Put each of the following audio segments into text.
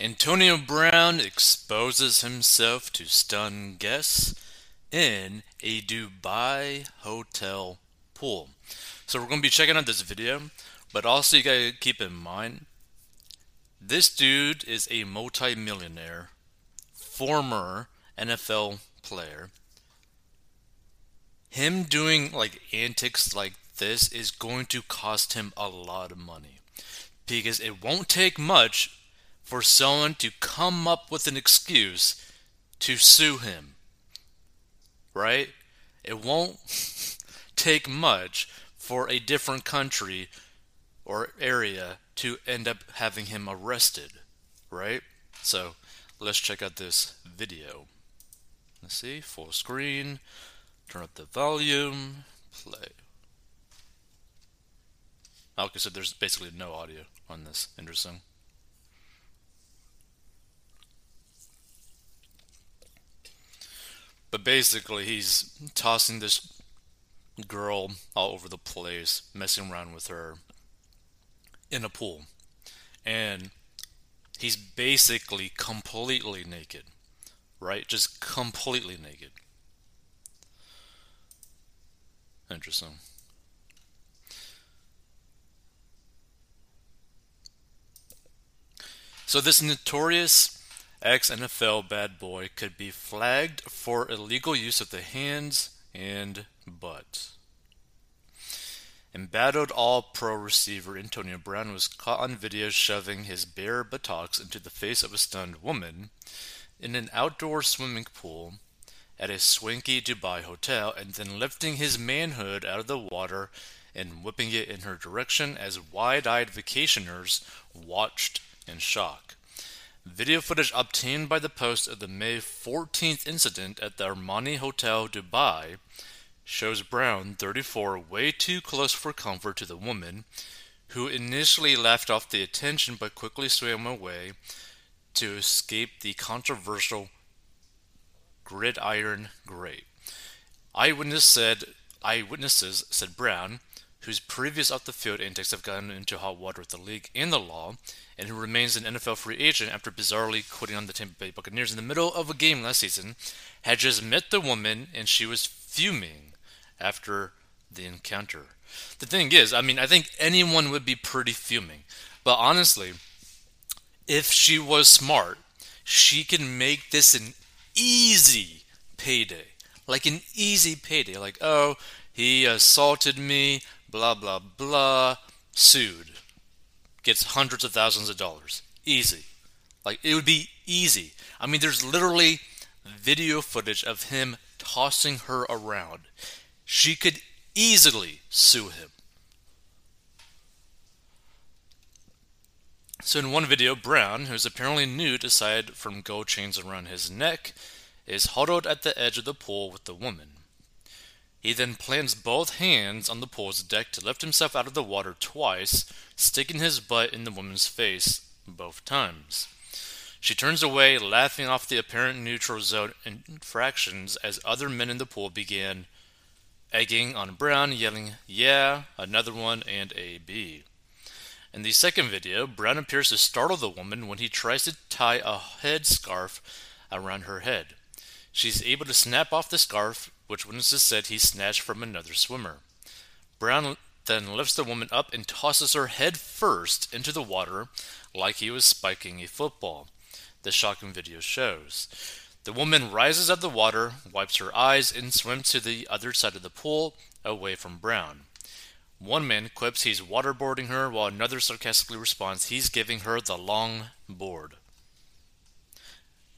Antonio Brown exposes himself to stun guests in a Dubai hotel pool. So we're going to be checking out this video, but also you got to keep in mind this dude is a multi-millionaire, former NFL player. Him doing like antics like this is going to cost him a lot of money because it won't take much for someone to come up with an excuse to sue him. Right? It won't take much for a different country or area to end up having him arrested. Right? So let's check out this video. Let's see, full screen, turn up the volume, play. Okay, so there's basically no audio on this. Interesting. But basically, he's tossing this girl all over the place, messing around with her in a pool. And he's basically completely naked, right? Just completely naked. Interesting. So, this notorious ex NFL bad boy could be flagged for illegal use of the hands and butt. Embattled all pro receiver Antonio Brown was caught on video shoving his bare buttocks into the face of a stunned woman in an outdoor swimming pool at a swanky Dubai hotel and then lifting his manhood out of the water and whipping it in her direction as wide eyed vacationers watched in shock. Video footage obtained by the Post of the May 14th incident at the Armani Hotel Dubai shows Brown, 34, way too close for comfort to the woman, who initially laughed off the attention but quickly swam away to escape the controversial gridiron great. Eyewitness said, eyewitnesses said Brown, whose previous off the field antics have gotten into hot water with the league and the law, and who remains an NFL free agent after bizarrely quitting on the Tampa Bay Buccaneers in the middle of a game last season, had just met the woman and she was fuming after the encounter. The thing is, I mean, I think anyone would be pretty fuming. But honestly, if she was smart, she can make this an easy payday. Like an easy payday. Like, oh, he assaulted me, blah, blah, blah, sued gets hundreds of thousands of dollars. Easy. Like, it would be easy. I mean, there's literally video footage of him tossing her around. She could easily sue him. So, in one video, Brown, who's apparently nude aside from gold chains around his neck, is huddled at the edge of the pool with the woman. He then plants both hands on the pool's deck to lift himself out of the water twice, sticking his butt in the woman's face both times. She turns away, laughing off the apparent neutral zone infractions as other men in the pool began egging on Brown, yelling, Yeah, another one, and a B. In the second video, Brown appears to startle the woman when he tries to tie a headscarf around her head. She's able to snap off the scarf, which witnesses said he snatched from another swimmer. Brown then lifts the woman up and tosses her head first into the water like he was spiking a football, the shocking video shows. The woman rises out of the water, wipes her eyes, and swims to the other side of the pool, away from Brown. One man quips he's waterboarding her, while another sarcastically responds he's giving her the long board.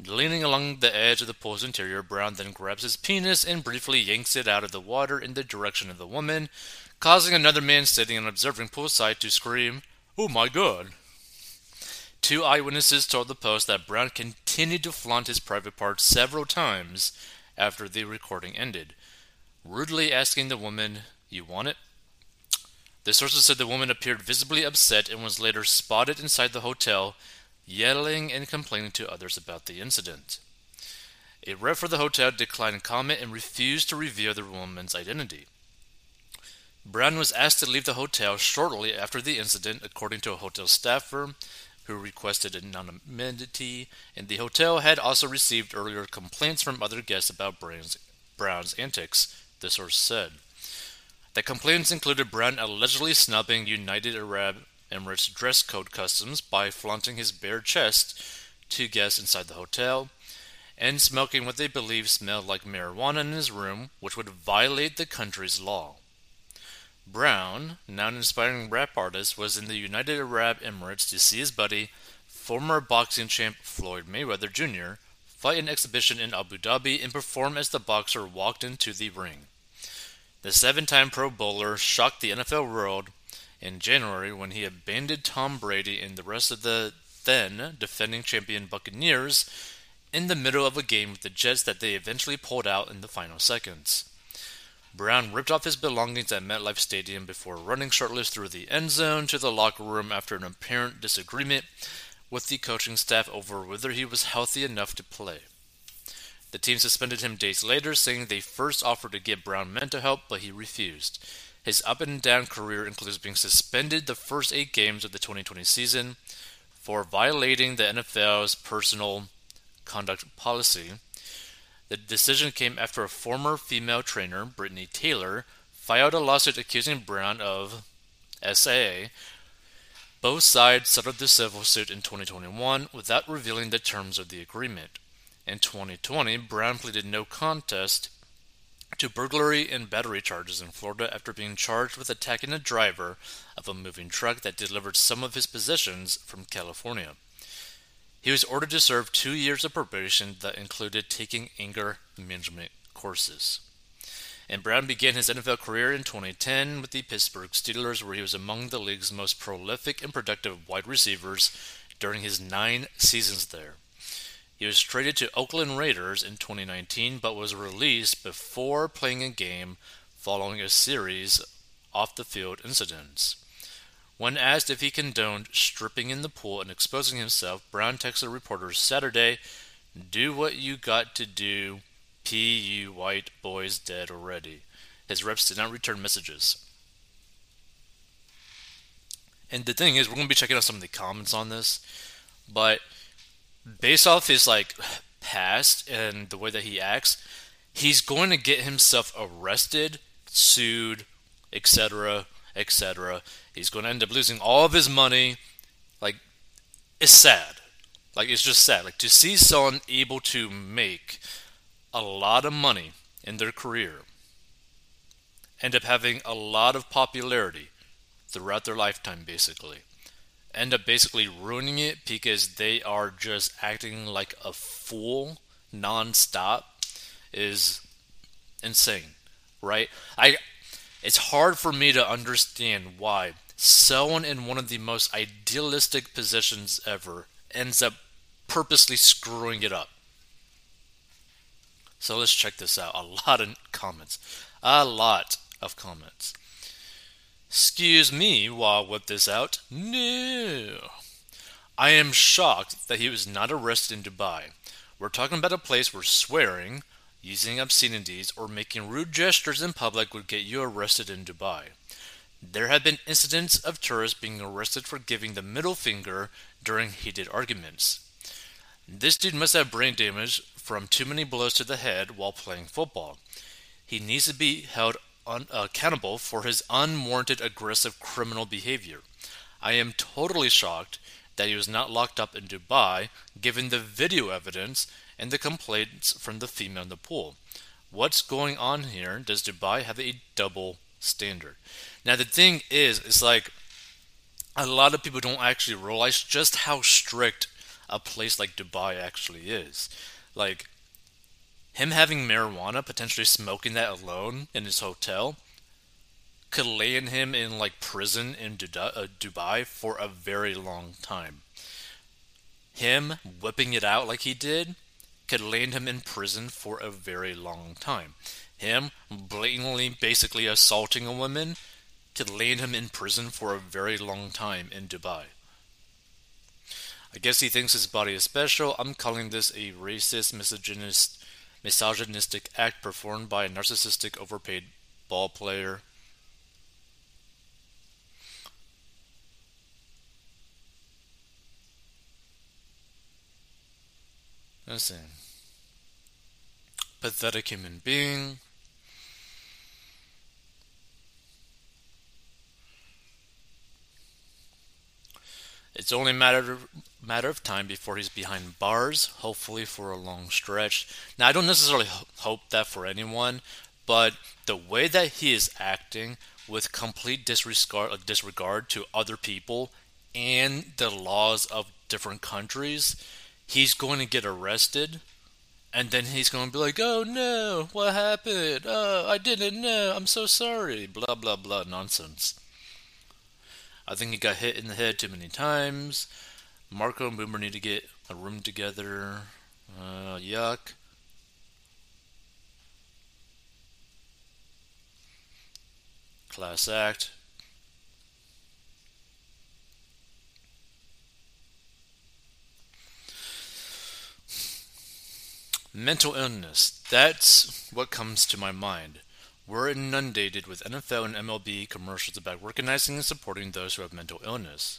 Leaning along the edge of the pool's interior, Brown then grabs his penis and briefly yanks it out of the water in the direction of the woman, causing another man sitting and observing poolside to scream, Oh my god! Two eyewitnesses told the Post that Brown continued to flaunt his private parts several times after the recording ended, rudely asking the woman, You want it? The sources said the woman appeared visibly upset and was later spotted inside the hotel yelling and complaining to others about the incident. A rep for the hotel declined comment and refused to reveal the woman's identity. Brown was asked to leave the hotel shortly after the incident, according to a hotel staffer who requested anonymity, and the hotel had also received earlier complaints from other guests about Brown's, Brown's antics, the source said. The complaints included Brown allegedly snubbing United Arab Emirates dress code customs by flaunting his bare chest to guests inside the hotel, and smoking what they believed smelled like marijuana in his room, which would violate the country's law. Brown, now an inspiring rap artist, was in the United Arab Emirates to see his buddy, former boxing champ Floyd Mayweather Jr., fight an exhibition in Abu Dhabi and perform as the boxer walked into the ring. The seven time Pro Bowler shocked the NFL world in January when he abandoned Tom Brady and the rest of the then defending champion Buccaneers in the middle of a game with the Jets that they eventually pulled out in the final seconds. Brown ripped off his belongings at MetLife Stadium before running shirtless through the end zone to the locker room after an apparent disagreement with the coaching staff over whether he was healthy enough to play. The team suspended him days later, saying they first offered to give Brown mental help, but he refused. His up and down career includes being suspended the first eight games of the 2020 season for violating the NFL's personal conduct policy the decision came after a former female trainer, Britney Taylor, filed a lawsuit accusing Brown of SAA. Both sides settled the civil suit in 2021 without revealing the terms of the agreement. In 2020, Brown pleaded no contest to burglary and battery charges in Florida after being charged with attacking a driver of a moving truck that delivered some of his possessions from California. He was ordered to serve two years of probation that included taking anger management courses. And Brown began his NFL career in 2010 with the Pittsburgh Steelers, where he was among the league's most prolific and productive wide receivers during his nine seasons there. He was traded to Oakland Raiders in 2019, but was released before playing a game following a series of off the field incidents. When asked if he condoned stripping in the pool and exposing himself, Brown texted reporters Saturday, Do what you got to do. P. You white boys dead already. His reps did not return messages. And the thing is, we're going to be checking out some of the comments on this, but based off his like past and the way that he acts, he's going to get himself arrested, sued, etc etc. He's going to end up losing all of his money. Like, it's sad. Like, it's just sad. Like, to see someone able to make a lot of money in their career, end up having a lot of popularity throughout their lifetime, basically, end up basically ruining it because they are just acting like a fool nonstop is insane, right? I it's hard for me to understand why someone in one of the most idealistic positions ever ends up purposely screwing it up. So let's check this out. A lot of comments. A lot of comments. Excuse me while I whip this out. No. I am shocked that he was not arrested in Dubai. We're talking about a place where swearing, Using obscenities or making rude gestures in public would get you arrested in Dubai. There have been incidents of tourists being arrested for giving the middle finger during heated arguments. This dude must have brain damage from too many blows to the head while playing football. He needs to be held un- accountable for his unwarranted aggressive criminal behavior. I am totally shocked that he was not locked up in Dubai, given the video evidence and the complaints from the female in the pool. What's going on here? Does Dubai have a double standard? Now the thing is, it's like a lot of people don't actually realize just how strict a place like Dubai actually is. Like him having marijuana, potentially smoking that alone in his hotel, could land him in like prison in uh, Dubai for a very long time. Him whipping it out like he did could land him in prison for a very long time. Him blatantly, basically assaulting a woman could land him in prison for a very long time in Dubai. I guess he thinks his body is special. I'm calling this a racist, misogynist, misogynistic act performed by a narcissistic overpaid ball player. Listen. Pathetic human being. It's only a matter matter of time before he's behind bars, hopefully for a long stretch. Now, I don't necessarily hope that for anyone, but the way that he is acting with complete disregard disregard to other people and the laws of different countries, he's going to get arrested. And then he's going to be like, oh no, what happened? Oh, I didn't know. I'm so sorry. Blah, blah, blah. Nonsense. I think he got hit in the head too many times. Marco and Boomer need to get a room together. Uh, yuck. Class act. Mental illness. That's what comes to my mind. We're inundated with NFL and MLB commercials about recognizing and supporting those who have mental illness.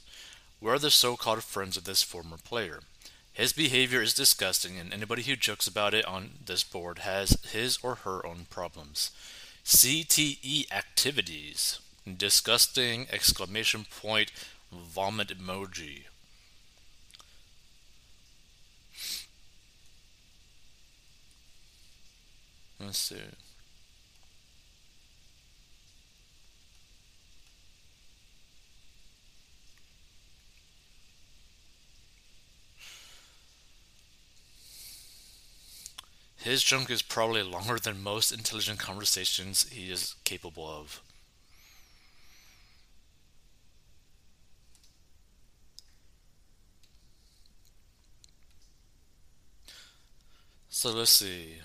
We're the so called friends of this former player. His behavior is disgusting, and anybody who jokes about it on this board has his or her own problems. CTE activities. Disgusting! Exclamation point. Vomit emoji. Let's see. His junk is probably longer than most intelligent conversations he is capable of. So let's see.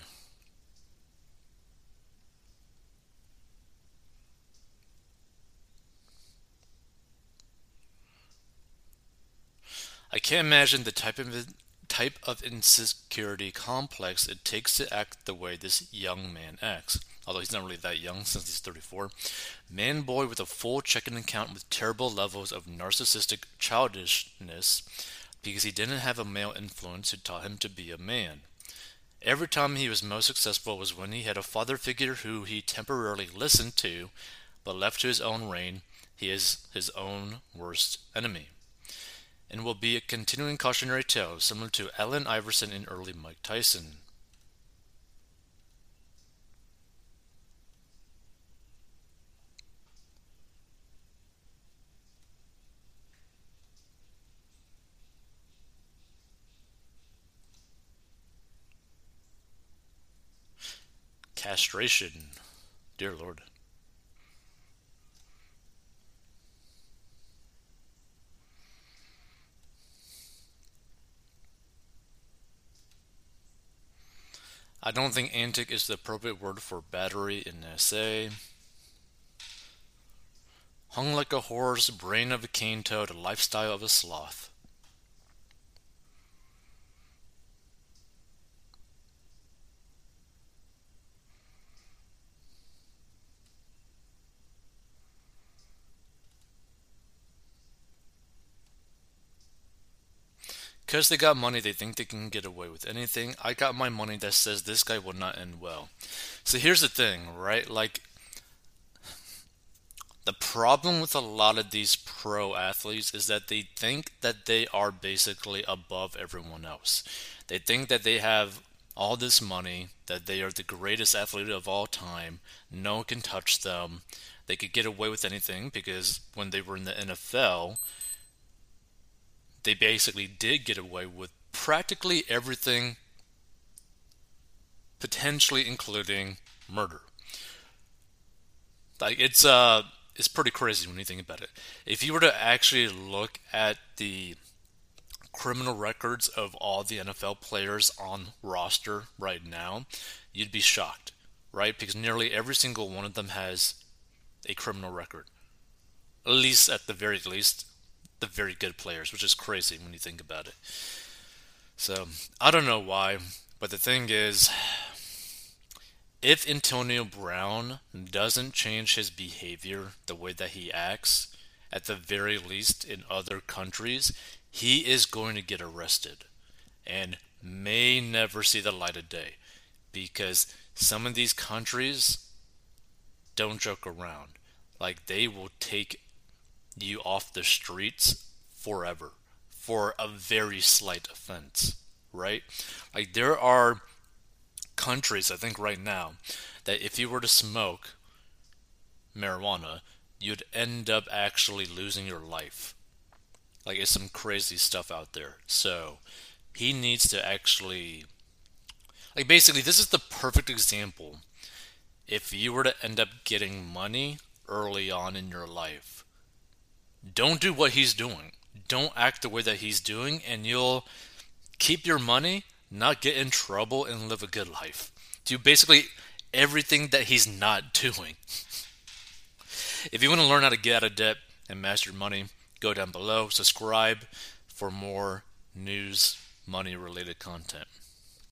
I can't imagine the type of type of insecurity complex it takes to act the way this young man acts. Although he's not really that young since he's 34. Man boy with a full checking account with terrible levels of narcissistic childishness because he didn't have a male influence who taught him to be a man. Every time he was most successful was when he had a father figure who he temporarily listened to, but left to his own reign, he is his own worst enemy and will be a continuing cautionary tale similar to Allen Iverson and early Mike Tyson. Castration. Dear Lord. I don't think antic is the appropriate word for battery in essay. Hung like a horse, brain of a cane toad, lifestyle of a sloth. Because they got money, they think they can get away with anything. I got my money that says this guy will not end well. So here's the thing, right? Like, the problem with a lot of these pro athletes is that they think that they are basically above everyone else. They think that they have all this money, that they are the greatest athlete of all time, no one can touch them. They could get away with anything because when they were in the NFL, they basically did get away with practically everything, potentially including murder. Like it's uh it's pretty crazy when you think about it. If you were to actually look at the criminal records of all the NFL players on roster right now, you'd be shocked, right? Because nearly every single one of them has a criminal record. At least at the very least, the very good players, which is crazy when you think about it. So I don't know why, but the thing is, if Antonio Brown doesn't change his behavior, the way that he acts, at the very least in other countries, he is going to get arrested. And may never see the light of day because some of these countries don't joke around. Like they will take you off the streets forever for a very slight offense, right? Like there are countries, I think right now, that if you were to smoke marijuana, you'd end up actually losing your life. Like it's some crazy stuff out there. So he needs to actually like basically this is the perfect example if you were to end up getting money early on in your life don't do what he's doing. Don't act the way that he's doing and you'll keep your money not get in trouble and live a good life. Do basically everything that he's not doing. If you want to learn how to get out of debt and master money go down below. Subscribe for more news money related content